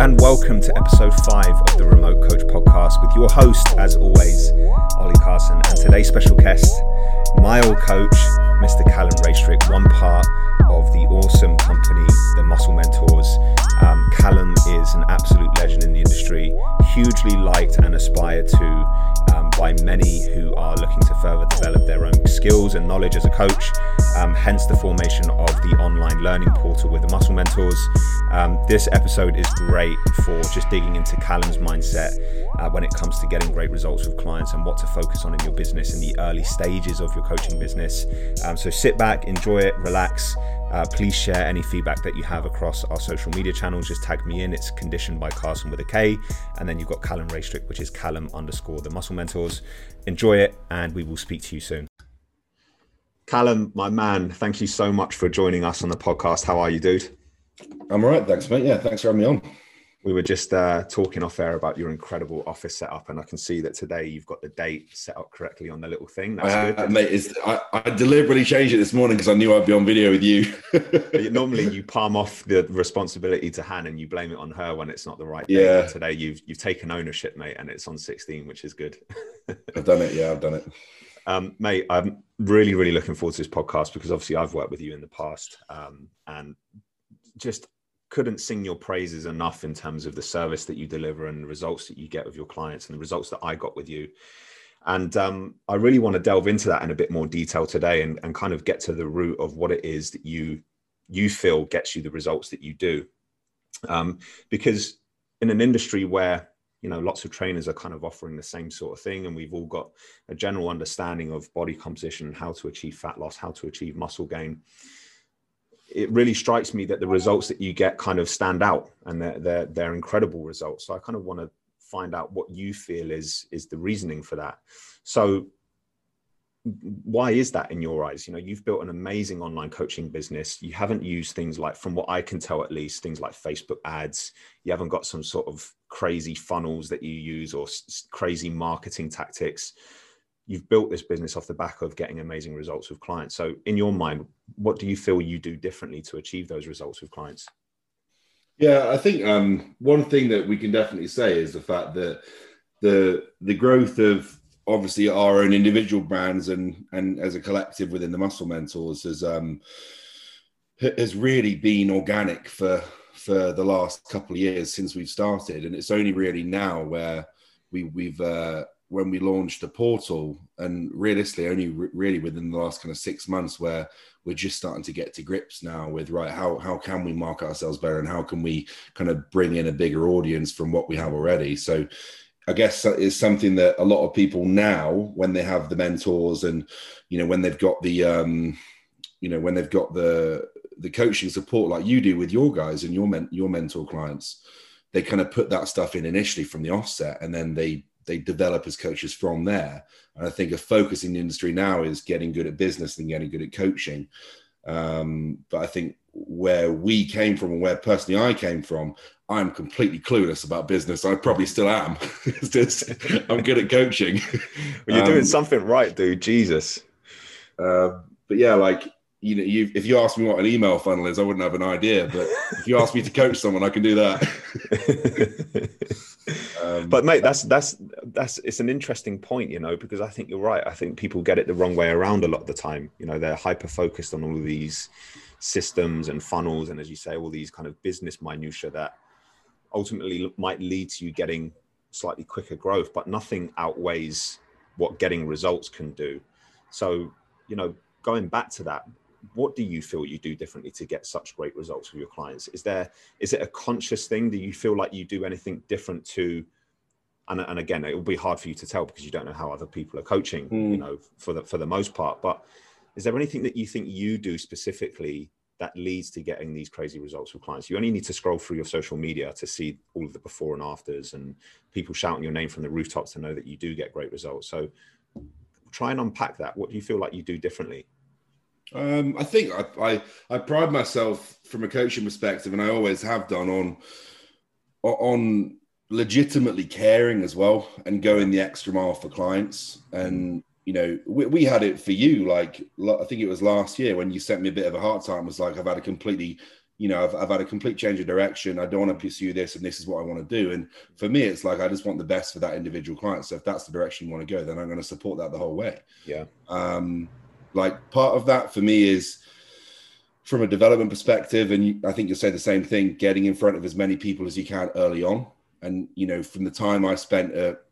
And welcome to episode five of the Remote Coach Podcast with your host, as always, Ollie Carson, and today's special guest, my old coach, Mr. Calum Raistrick, one part of the awesome company, the Muscle Mentors. Um, Calum is an absolute legend in the industry, hugely liked and aspired to um, by many who are looking to further develop their own skills and knowledge as a coach. Um, hence the formation of the online learning portal with the Muscle Mentors. Um, this episode is great for just digging into Calum's mindset uh, when it comes to getting great results with clients and what to focus on in your business in the early stages of your coaching business. Um, so sit back, enjoy it, relax. Uh, please share any feedback that you have across our social media channels. Just tag me in. It's conditioned by Carson with a K. And then you've got Calum Raistrick, which is Calum underscore the Muscle Mentors. Enjoy it, and we will speak to you soon. Calum, my man, thank you so much for joining us on the podcast. How are you, dude? I'm all right. Thanks, mate. Yeah, thanks for having me on. We were just uh, talking off air about your incredible office setup, and I can see that today you've got the date set up correctly on the little thing. That's uh, good, mate. I, I, deliberately changed it this morning because I knew I'd be on video with you. Normally, you palm off the responsibility to Han and you blame it on her when it's not the right. Yeah. But today, you've you've taken ownership, mate, and it's on 16, which is good. I've done it. Yeah, I've done it. Um, mate, I'm really, really looking forward to this podcast because obviously I've worked with you in the past, um, and just couldn't sing your praises enough in terms of the service that you deliver and the results that you get with your clients and the results that I got with you. And um, I really want to delve into that in a bit more detail today and, and kind of get to the root of what it is that you you feel gets you the results that you do. Um, because in an industry where you know lots of trainers are kind of offering the same sort of thing and we've all got a general understanding of body composition how to achieve fat loss how to achieve muscle gain it really strikes me that the results that you get kind of stand out and they're, they're, they're incredible results. So I kind of want to find out what you feel is, is the reasoning for that. So why is that in your eyes? You know, you've built an amazing online coaching business. You haven't used things like, from what I can tell at least, things like Facebook ads. You haven't got some sort of crazy funnels that you use or s- crazy marketing tactics you've built this business off the back of getting amazing results with clients. So, in your mind, what do you feel you do differently to achieve those results with clients? Yeah, I think um, one thing that we can definitely say is the fact that the the growth of obviously our own individual brands and and as a collective within the Muscle Mentors has um, has really been organic for for the last couple of years since we've started, and it's only really now where we we've uh, when we launched the portal and realistically only re- really within the last kind of six months where we're just starting to get to grips now with right how how can we market ourselves better and how can we kind of bring in a bigger audience from what we have already? So i guess it's something that a lot of people now when they have the mentors and you know when they've got the um you know when they've got the the coaching support like you do with your guys and your men, your mentor clients they kind of put that stuff in initially from the offset and then they they develop as coaches from there. And I think a focus in the industry now is getting good at business and getting good at coaching. Um, but I think where we came from and where personally I came from, I'm completely clueless about business. I probably still am. just, I'm good at coaching. well, you're um, doing something right, dude. Jesus. Uh, but yeah, like you know, you, if you ask me what an email funnel is, I wouldn't have an idea. But if you ask me to coach someone, I can do that. um, but mate, that's that's that's it's an interesting point, you know, because I think you're right. I think people get it the wrong way around a lot of the time. You know, they're hyper focused on all of these systems and funnels, and as you say, all these kind of business minutia that ultimately might lead to you getting slightly quicker growth, but nothing outweighs what getting results can do. So, you know, going back to that, what do you feel you do differently to get such great results with your clients is there is it a conscious thing do you feel like you do anything different to and, and again it will be hard for you to tell because you don't know how other people are coaching mm. you know for the for the most part. But is there anything that you think you do specifically that leads to getting these crazy results with clients? You only need to scroll through your social media to see all of the before and afters and people shouting your name from the rooftops to know that you do get great results. So try and unpack that. What do you feel like you do differently? Um, I think I, I, I pride myself from a coaching perspective, and I always have done on on legitimately caring as well and going the extra mile for clients. And you know, we, we had it for you. Like I think it was last year when you sent me a bit of a hard time. Was like I've had a completely you know, I've, I've had a complete change of direction. I don't want to pursue this, and this is what I want to do. And for me, it's like I just want the best for that individual client. So if that's the direction you want to go, then I'm going to support that the whole way. Yeah. Um, like part of that for me is from a development perspective, and I think you'll say the same thing: getting in front of as many people as you can early on. And you know, from the time I spent at,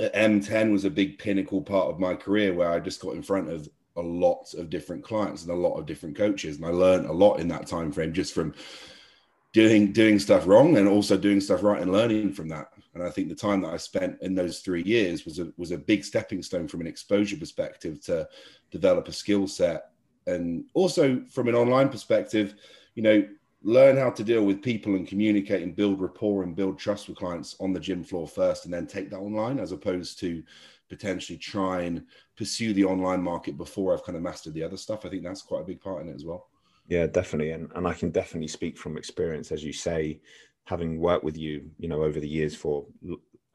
at M10 was a big pinnacle part of my career where I just got in front of a lot of different clients and a lot of different coaches. And i learned a lot in that time frame just from doing doing stuff wrong and also doing stuff right and learning from that. And i think the time that i spent in those three years was a was a big stepping stone from an exposure perspective to develop a skill set. And also from an online perspective you know learn how to deal with people and communicate and build rapport and build trust with clients on the gym floor first and then take that online as opposed to potentially try and pursue the online market before I've kind of mastered the other stuff. I think that's quite a big part in it as well. Yeah, definitely. And and I can definitely speak from experience, as you say, having worked with you, you know, over the years for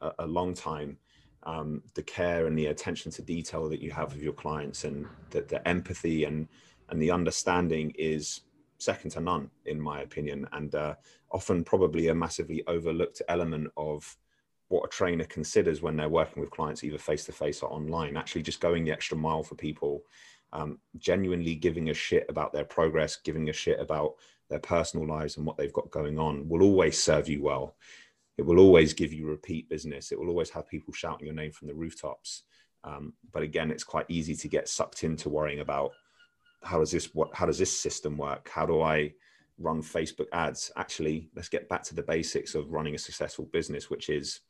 a, a long time. Um, the care and the attention to detail that you have of your clients and the, the empathy and and the understanding is second to none in my opinion and uh, often probably a massively overlooked element of what a trainer considers when they're working with clients either face to face or online actually just going the extra mile for people um, genuinely giving a shit about their progress giving a shit about their personal lives and what they've got going on will always serve you well. It will always give you repeat business. It will always have people shouting your name from the rooftops. Um, but again it's quite easy to get sucked into worrying about how does this what how does this system work how do i run facebook ads actually let's get back to the basics of running a successful business which is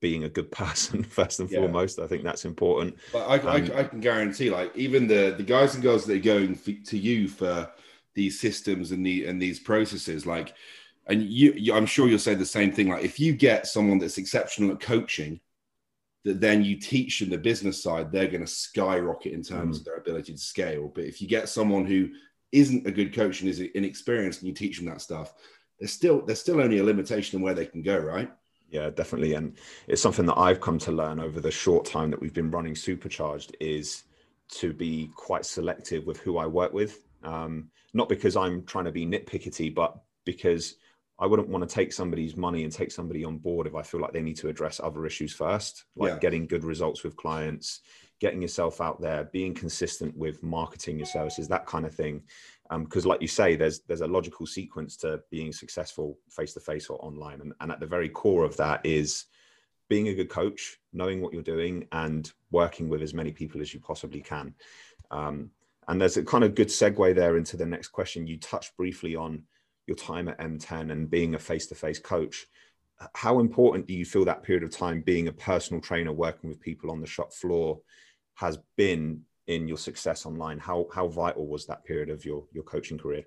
being a good person first and yeah. foremost. I think that's important. But I, um, I, I, can guarantee, like even the the guys and girls that are going to you for these systems and the and these processes, like, and you, you, I'm sure you'll say the same thing. Like, if you get someone that's exceptional at coaching, that then you teach them the business side, they're going to skyrocket in terms mm. of their ability to scale. But if you get someone who isn't a good coach and is inexperienced, and you teach them that stuff, there's still there's still only a limitation on where they can go, right? Yeah, definitely. And it's something that I've come to learn over the short time that we've been running Supercharged is to be quite selective with who I work with. Um, not because I'm trying to be nitpickety, but because I wouldn't want to take somebody's money and take somebody on board if I feel like they need to address other issues first, like yeah. getting good results with clients, getting yourself out there, being consistent with marketing your services, that kind of thing. Because um, like you say there's there's a logical sequence to being successful face to face or online and, and at the very core of that is being a good coach knowing what you're doing and working with as many people as you possibly can. Um, and there's a kind of good segue there into the next question. You touched briefly on your time at m10 and being a face-to-face coach how important do you feel that period of time being a personal trainer working with people on the shop floor has been in your success online? How how vital was that period of your your coaching career?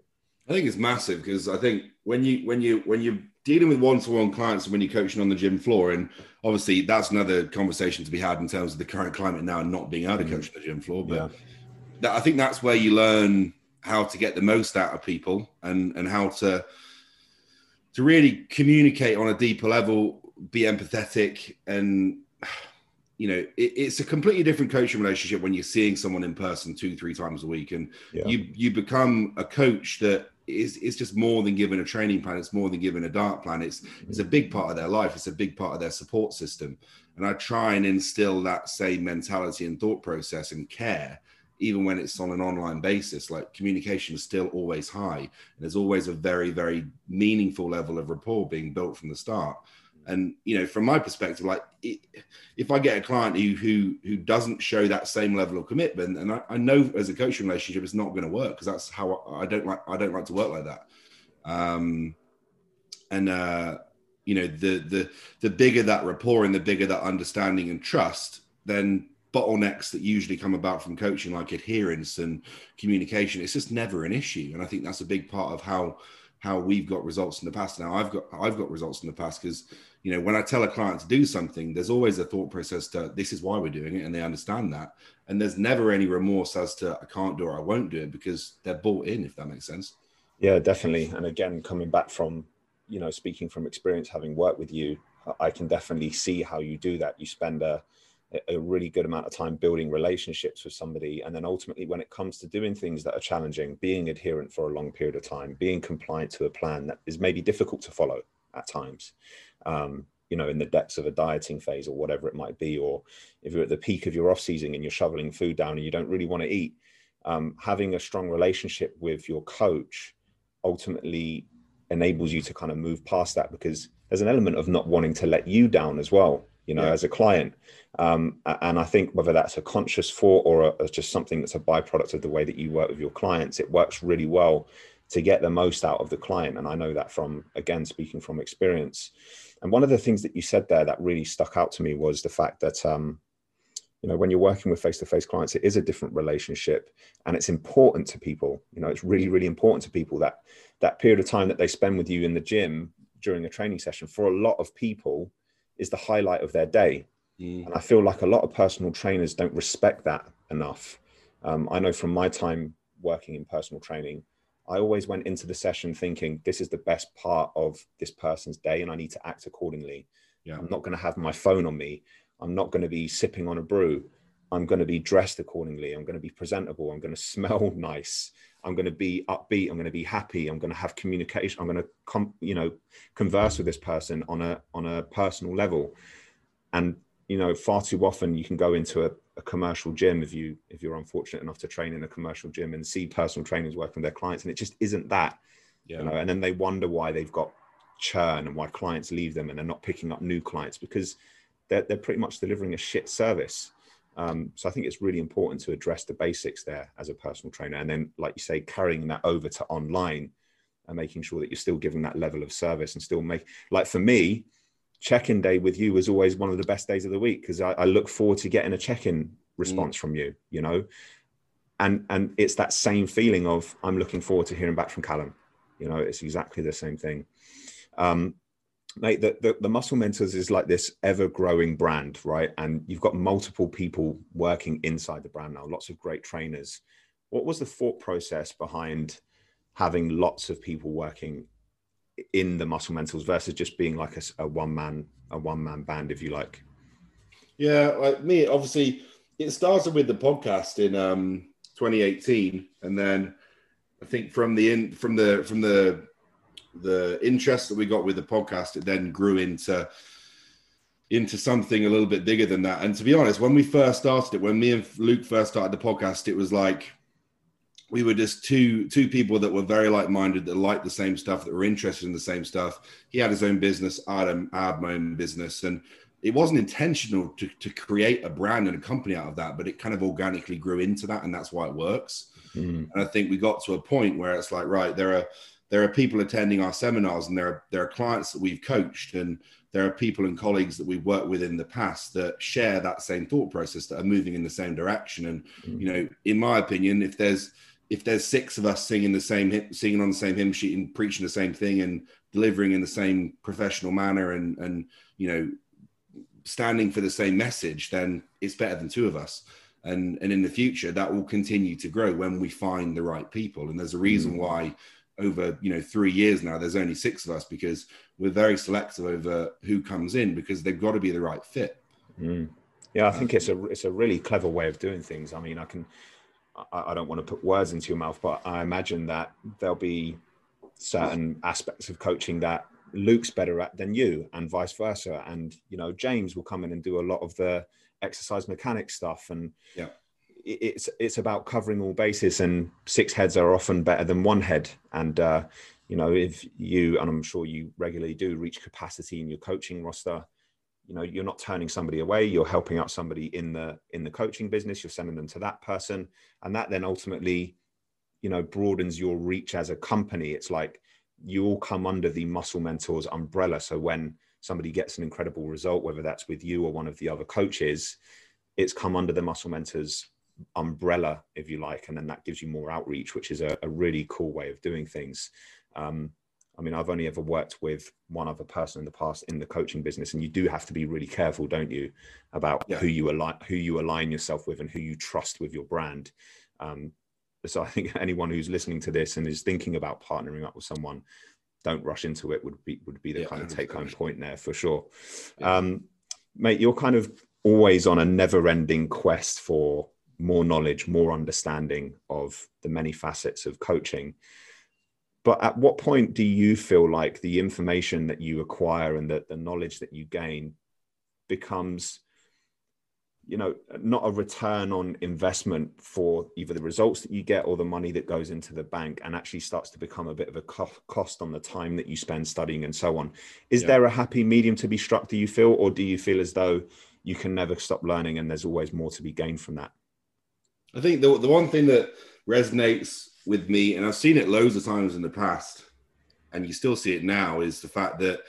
I think it's massive because I think when you when you when you're dealing with one-to-one clients and when you're coaching on the gym floor, and obviously that's another conversation to be had in terms of the current climate now and not being able to mm. coach on the gym floor. But yeah. that, I think that's where you learn how to get the most out of people and and how to to really communicate on a deeper level, be empathetic, and you know, it, it's a completely different coaching relationship when you're seeing someone in person two, three times a week, and yeah. you you become a coach that is is just more than given a training plan. It's more than given a dark plan. It's mm-hmm. it's a big part of their life. It's a big part of their support system, and I try and instill that same mentality and thought process and care. Even when it's on an online basis, like communication is still always high, and there's always a very, very meaningful level of rapport being built from the start and you know, from my perspective, like it, if I get a client who who who doesn't show that same level of commitment, and I, I know as a coaching relationship, it's not going to work because that's how I, I, don't like I don't like to work like that. Um, and uh, you know, the the the bigger that rapport and the bigger that understanding and trust, then bottlenecks that usually come about from coaching, like adherence and communication, it's just never an issue. And I think that's a big part of how how we've got results in the past. Now I've got I've got results in the past because you know when I tell a client to do something, there's always a thought process to this is why we're doing it, and they understand that. And there's never any remorse as to I can't do it or I won't do it because they're bought in, if that makes sense. Yeah, definitely. And again, coming back from you know speaking from experience, having worked with you, I can definitely see how you do that. You spend a a really good amount of time building relationships with somebody. And then ultimately when it comes to doing things that are challenging being adherent for a long period of time being compliant to a plan that is maybe difficult to follow at times um, you know in the depths of a dieting phase or whatever it might be or if you're at the peak of your off season and you're shoveling food down and you don't really want to eat um, having a strong relationship with your coach ultimately enables you to kind of move past that because there's an element of not wanting to let you down as well you know yeah. as a client. Um, and i think whether that's a conscious thought or a, just something that's a byproduct of the way that you work with your clients it works really well to get the most out of the client. And i know that from again speaking from experience. And one of the things that you said there that really stuck out to me was the fact that um, you know when you're working with face-to-face clients it is a different relationship and it's important to people. You know it's really really important to people that that period of time that they spend with you in the gym during a training session. For a lot of people is the highlight of their day mm. and i feel like a lot of personal trainers don't respect that enough um, i know from my time working in personal training i always went into the session thinking this is the best part of this person's day and i need to act accordingly yeah. i'm not going to have my phone on me I'm not going to be sipping on a brew. I'm going to be dressed accordingly. I'm going to be presentable. I'm going to smell nice. I'm going to be upbeat. I'm going to be happy. I'm going to have communication. I'm going to, com- you know, converse with this person on a on a personal level. And you know, far too often you can go into a, a commercial gym if you if you're unfortunate enough to train in a commercial gym and see personal trainers working with their clients, and it just isn't that. Yeah. You know, and then they wonder why they've got churn and why clients leave them and they're not picking up new clients because they're, they're pretty much delivering a shit service. Um, so I think it's really important to address the basics there as a personal trainer, and then, like you say, carrying that over to online and making sure that you're still giving that level of service and still make like for me, check-in day with you was always one of the best days of the week because I, I, look forward to getting a check-in response mm. from you. You know, and and it's that same feeling of I'm looking forward to hearing back from Calum. You know, it's exactly the same thing. Um, mate, the, the, the, Muscle Mentors is like this ever growing brand, right? And you've got multiple people working inside the brand now, lots of great trainers. What was the thought process behind having lots of people working in the Muscle Mentors versus just being like a, a one man, a one man band, if you like? Yeah, like me, obviously, it started with the podcast in um, 2018, and then I think from the in from the from the the interest that we got with the podcast, it then grew into into something a little bit bigger than that. And to be honest, when we first started it, when me and Luke first started the podcast, it was like we were just two two people that were very like minded, that liked the same stuff, that were interested in the same stuff. He had his own business, I had, I had my own business, and it wasn't intentional to, to create a brand and a company out of that, but it kind of organically grew into that, and that's why it works. Mm. And I think we got to a point where it's like, right, there are there are people attending our seminars and there are, there are clients that we've coached and there are people and colleagues that we've worked with in the past that share that same thought process that are moving in the same direction and mm-hmm. you know in my opinion if there's if there's six of us singing the same singing on the same hymn sheet and preaching the same thing and delivering in the same professional manner and and you know standing for the same message then it's better than two of us and and in the future that will continue to grow when we find the right people and there's a reason mm-hmm. why over you know three years now there's only six of us because we're very selective over who comes in because they've got to be the right fit. Mm. yeah i think it's a it's a really clever way of doing things. I mean i can I, I don't want to put words into your mouth but i imagine that there'll be certain aspects of coaching that luke's better at than you and vice versa. And you know james will come in and do a lot of the exercise mechanics stuff and yeah it's it's about covering all bases, and six heads are often better than one head. And uh, you know, if you and I'm sure you regularly do reach capacity in your coaching roster, you know, you're not turning somebody away. You're helping out somebody in the in the coaching business. You're sending them to that person, and that then ultimately, you know, broadens your reach as a company. It's like you all come under the Muscle Mentors umbrella. So when somebody gets an incredible result, whether that's with you or one of the other coaches, it's come under the Muscle Mentors umbrella, if you like, and then that gives you more outreach, which is a, a really cool way of doing things. Um, I mean, I've only ever worked with one other person in the past in the coaching business, and you do have to be really careful, don't you, about yeah. who you align who you align yourself with and who you trust with your brand. Um, so I think anyone who's listening to this and is thinking about partnering up with someone, don't rush into it. Would be would be the yeah, kind of take home point there for sure. Yeah. Um, mate, you're kind of always on a never ending quest for more knowledge, more understanding of the many facets of coaching. But at what point do you feel like the information that you acquire and the, the knowledge that you gain becomes you know not a return on investment for either the results that you get or the money that goes into the bank and actually starts to become a bit of a cost on the time that you spend studying and so on is yeah. there a happy medium to be struck do you feel or do you feel as though you can never stop learning and there's always more to be gained from that i think the, the one thing that resonates with me and i've seen it loads of times in the past and you still see it now is the fact that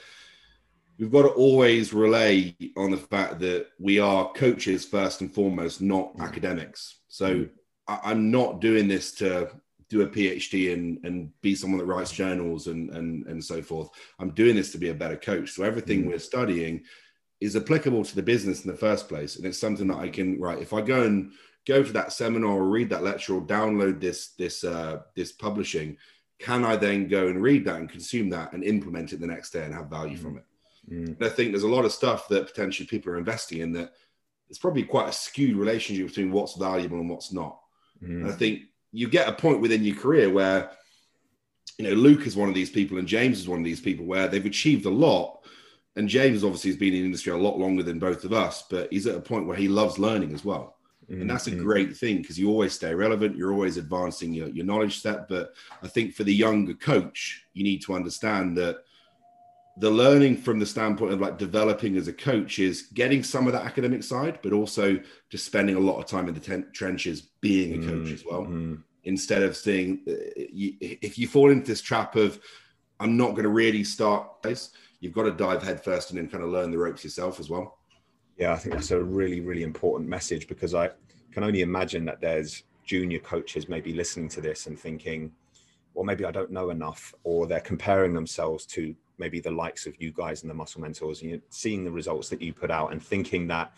we've got to always relay on the fact that we are coaches first and foremost, not mm. academics. So mm. I, am not doing this to do a PhD and, and be someone that writes journals and, and, and so forth. I'm doing this to be a better coach. So everything mm. we're studying is applicable to the business in the first place. And it's something that I can, right, if I go and go to that seminar or read that lecture or download this, this, uh, this publishing, can I then go and read that and consume that and implement it the next day and have value mm. from it? Mm. And I think there's a lot of stuff that potentially people are investing in that it's probably quite a skewed relationship between what's valuable and what's not. Mm. And I think you get a point within your career where, you know, Luke is one of these people and James is one of these people where they've achieved a lot. And James obviously has been in the industry a lot longer than both of us, but he's at a point where he loves learning as well. Mm-hmm. And that's a mm. great thing because you always stay relevant. You're always advancing your, your knowledge set. But I think for the younger coach, you need to understand that the learning from the standpoint of like developing as a coach is getting some of that academic side, but also just spending a lot of time in the ten- trenches being a coach mm, as well. Mm. Instead of saying, uh, if you fall into this trap of, I'm not going to really start this, you've got to dive headfirst and then kind of learn the ropes yourself as well. Yeah, I think that's a really, really important message because I can only imagine that there's junior coaches maybe listening to this and thinking, well, maybe I don't know enough, or they're comparing themselves to maybe the likes of you guys and the muscle mentors and you're seeing the results that you put out and thinking that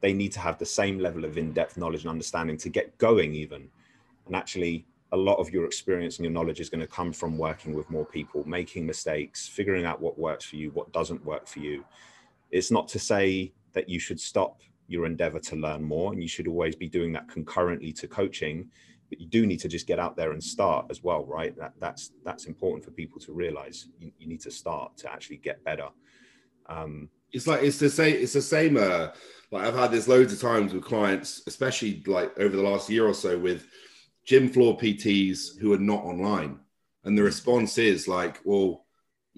they need to have the same level of in-depth knowledge and understanding to get going even. And actually a lot of your experience and your knowledge is going to come from working with more people making mistakes figuring out what works for you what doesn't work for you. It's not to say that you should stop your endeavor to learn more and you should always be doing that concurrently to coaching but you do need to just get out there and start as well right? That that's that's important for people to realize. You, you need to start to actually get better. Um, it's like it's the same it's the same uh like i've had this loads of times with clients especially like over the last year or so with gym floor pts who are not online. And the response is like well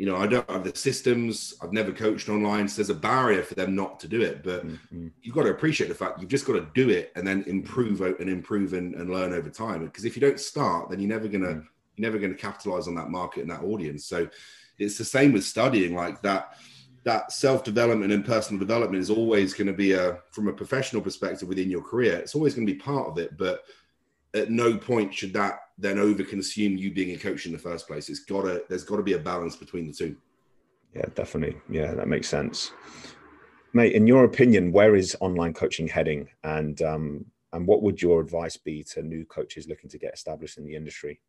you know, I don't have the systems. I've never coached online. So there's a barrier for them not to do it. But mm-hmm. you've got to appreciate the fact you've just got to do it and then improve and improve and, and learn over time. Because if you don't start, then you're never gonna mm-hmm. you're never gonna capitalize on that market and that audience. So it's the same with studying like that. That self development and personal development is always going to be a from a professional perspective within your career. It's always going to be part of it, but at no point should that then overconsume you being a coach in the first place. It's gotta there's gotta be a balance between the two. Yeah, definitely. Yeah, that makes sense. Mate, in your opinion, where is online coaching heading? And um, and what would your advice be to new coaches looking to get established in the industry?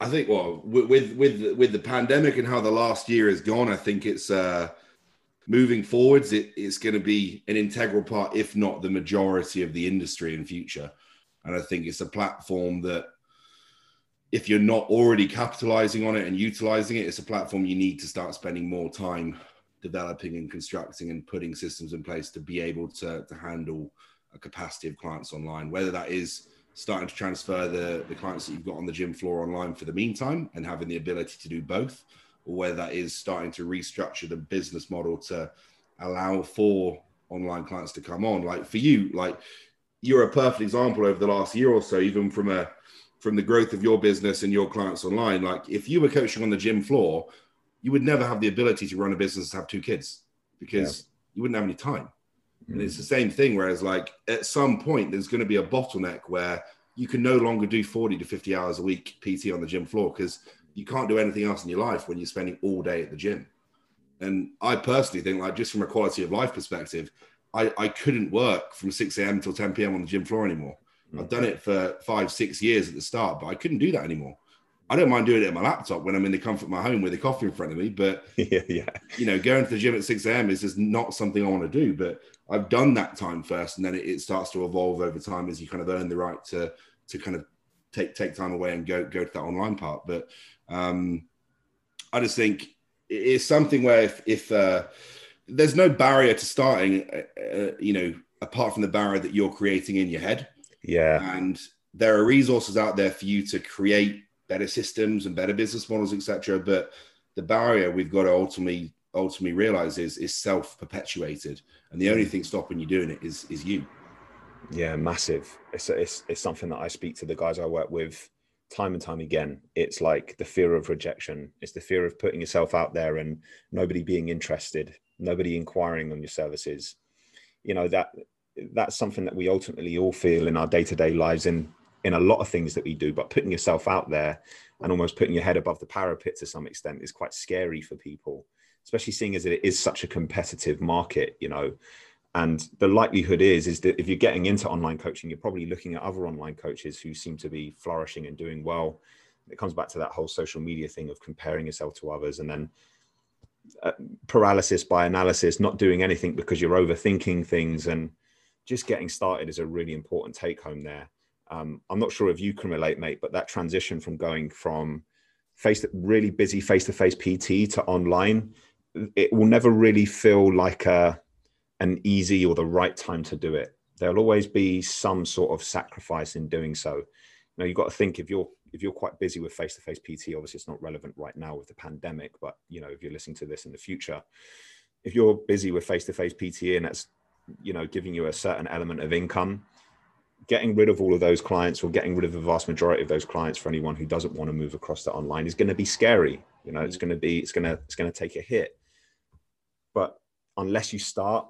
I think well with with with the pandemic and how the last year has gone, I think it's uh moving forwards, it, it's going to be an integral part, if not the majority of the industry in future. And I think it's a platform that, if you're not already capitalizing on it and utilizing it, it's a platform you need to start spending more time developing and constructing and putting systems in place to be able to, to handle a capacity of clients online, whether that is starting to transfer the, the clients that you've got on the gym floor online for the meantime and having the ability to do both, or whether that is starting to restructure the business model to allow for online clients to come on. Like for you, like you're a perfect example over the last year or so, even from a from the growth of your business and your clients online. Like if you were coaching on the gym floor, you would never have the ability to run a business and have two kids because yeah. you wouldn't have any time. Mm-hmm. And it's the same thing. Whereas, like at some point, there's going to be a bottleneck where you can no longer do 40 to 50 hours a week PT on the gym floor because you can't do anything else in your life when you're spending all day at the gym. And I personally think, like, just from a quality of life perspective, I, I couldn't work from 6 a.m. till 10 p.m. on the gym floor anymore. Mm. I've done it for five, six years at the start, but I couldn't do that anymore. I don't mind doing it at my laptop when I'm in the comfort of my home with a coffee in front of me. But yeah, yeah. you know, going to the gym at 6 a.m. is just not something I want to do. But I've done that time first, and then it, it, starts to evolve over time as you kind of earn the right to to kind of take take time away and go go to that online part. But um, I just think it's something where if, if uh, there's no barrier to starting, uh, uh, you know, apart from the barrier that you're creating in your head. Yeah, and there are resources out there for you to create better systems and better business models, etc. But the barrier we've got to ultimately ultimately realize is is self perpetuated, and the only thing stopping you doing it is is you. Yeah, massive. It's, it's it's something that I speak to the guys I work with time and time again. It's like the fear of rejection. It's the fear of putting yourself out there and nobody being interested, nobody inquiring on your services. You know that that's something that we ultimately all feel in our day to day lives in in a lot of things that we do. But putting yourself out there and almost putting your head above the parapet to some extent is quite scary for people, especially seeing as it is such a competitive market. You know, and the likelihood is is that if you're getting into online coaching you're probably looking at other online coaches who seem to be flourishing and doing well it comes back to that whole social media thing of comparing yourself to others and then uh, paralysis by analysis not doing anything because you're overthinking things and just getting started is a really important take home there um, i'm not sure if you can relate mate but that transition from going from face really busy face-to-face pt to online it will never really feel like a an easy or the right time to do it. There'll always be some sort of sacrifice in doing so. You know, you've got to think if you're if you're quite busy with face-to-face PT, obviously it's not relevant right now with the pandemic, but you know, if you're listening to this in the future, if you're busy with face-to-face PT and that's you know giving you a certain element of income, getting rid of all of those clients or getting rid of the vast majority of those clients for anyone who doesn't want to move across to online is going to be scary. You know, it's mm. going to be it's going to it's going to take a hit. But unless you start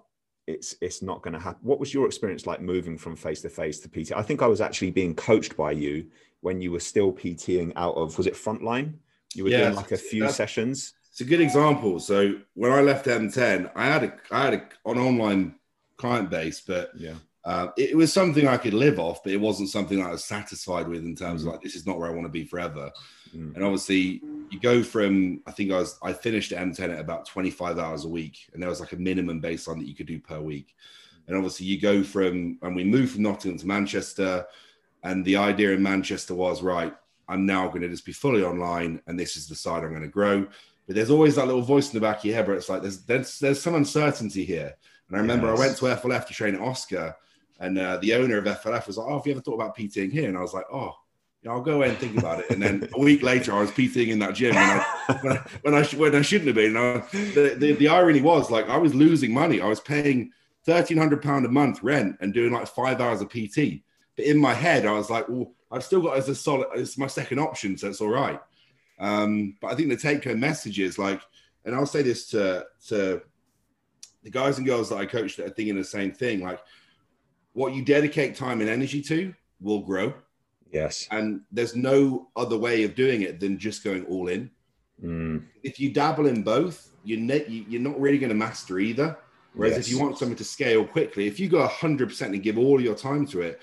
it's it's not going to happen. What was your experience like moving from face to face to PT? I think I was actually being coached by you when you were still PTing out of was it frontline? You were yeah, doing like a few sessions. It's a good example. So when I left M10, I had a I had a, an online client base, but yeah, uh, it, it, was something I could live off, but it wasn't something I was satisfied with in terms of mm. like this is not where I want to be forever. Mm. And obviously, you go from I think I was I finished at M10 at about 25 hours a week, and there was like a minimum baseline that you could do per week. And obviously, you go from and we moved from Nottingham to Manchester, and the idea in Manchester was right. I'm now going to just be fully online, and this is the side I'm going to grow. But there's always that little voice in the back of your head where it's like there's there's, there's some uncertainty here. And I remember yes. I went to FLF to train at Oscar, and uh, the owner of FLF was like, "Oh, have you ever thought about PTing here?" And I was like, "Oh." I'll go away and think about it. And then a week later, I was PTing in that gym when I, when I, when I, when I shouldn't have been. I, the, the, the irony was like I was losing money. I was paying thirteen hundred pound a month rent and doing like five hours of PT. But in my head, I was like, well, I've still got as a solid. It's my second option, so it's all right. Um, but I think the take home message is like, and I'll say this to to the guys and girls that I coach that are thinking the same thing. Like, what you dedicate time and energy to will grow Yes. And there's no other way of doing it than just going all in. Mm. If you dabble in both, you're, ne- you're not really going to master either. Whereas yes. if you want something to scale quickly, if you go 100% and give all your time to it,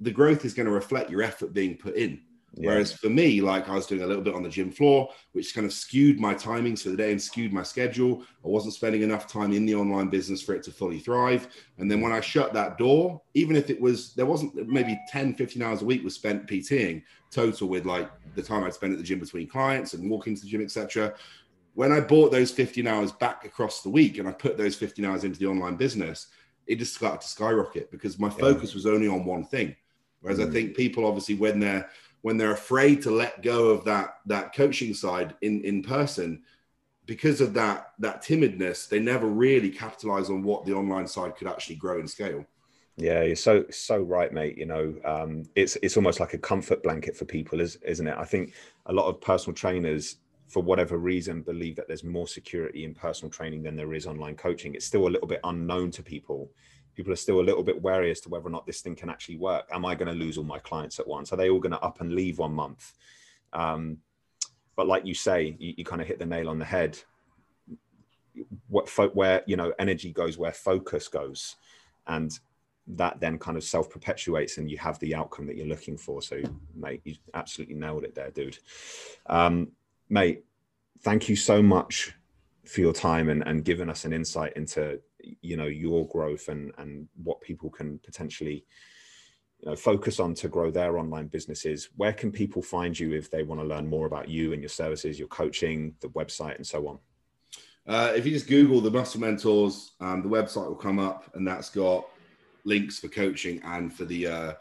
the growth is going to reflect your effort being put in. Yeah. Whereas for me, like I was doing a little bit on the gym floor, which kind of skewed my timings for the day and skewed my schedule. I wasn't spending enough time in the online business for it to fully thrive. And then when I shut that door, even if it was, there wasn't maybe 10, 15 hours a week was spent PTing total with like the time I'd spend at the gym between clients and walking to the gym, etc. When I bought those 15 hours back across the week and I put those 15 hours into the online business, it just started to skyrocket because my focus yeah. was only on one thing. Whereas mm. I think people obviously when they're when they're afraid to let go of that that coaching side in in person because of that that timidness they never really capitalize on what the online side could actually grow and scale. Yeah you're so so right mate you know um, it's it's almost like a comfort blanket for people is, isn't it? I think a lot of personal trainers for whatever reason believe that there's more security in personal training than there is online coaching. It's still a little bit unknown to people people are still a little bit wary as to whether or not this thing can actually work. Am I going to lose all my clients at once? Are they all going to up and leave one month? Um, but like you say, you, you kind of hit the nail on the head. What fo- where you know energy goes, where focus goes, and that then kind of self perpetuates, and you have the outcome that you're looking for. So, mate, you absolutely nailed it there, dude. Um, mate, thank you so much for your time and, and giving us an insight into you know your growth and and what people can potentially you know, focus on to grow their online businesses, where can people find you if they want to learn more about you and your services, your coaching, the website, and so on? Uh, if you just Google the Muscle Mentors, um, the website will come up, and that's got links for coaching and for the uh,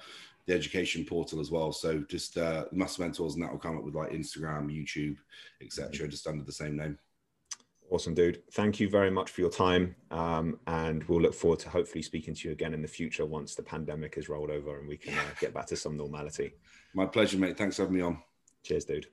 the education portal as well. So just uh, Muscle Mentors, and that will come up with like Instagram, YouTube, etc., just under the same name. Awesome, dude. Thank you very much for your time. Um, and we'll look forward to hopefully speaking to you again in the future once the pandemic has rolled over and we can uh, get back to some normality. My pleasure, mate. Thanks for having me on. Cheers, dude.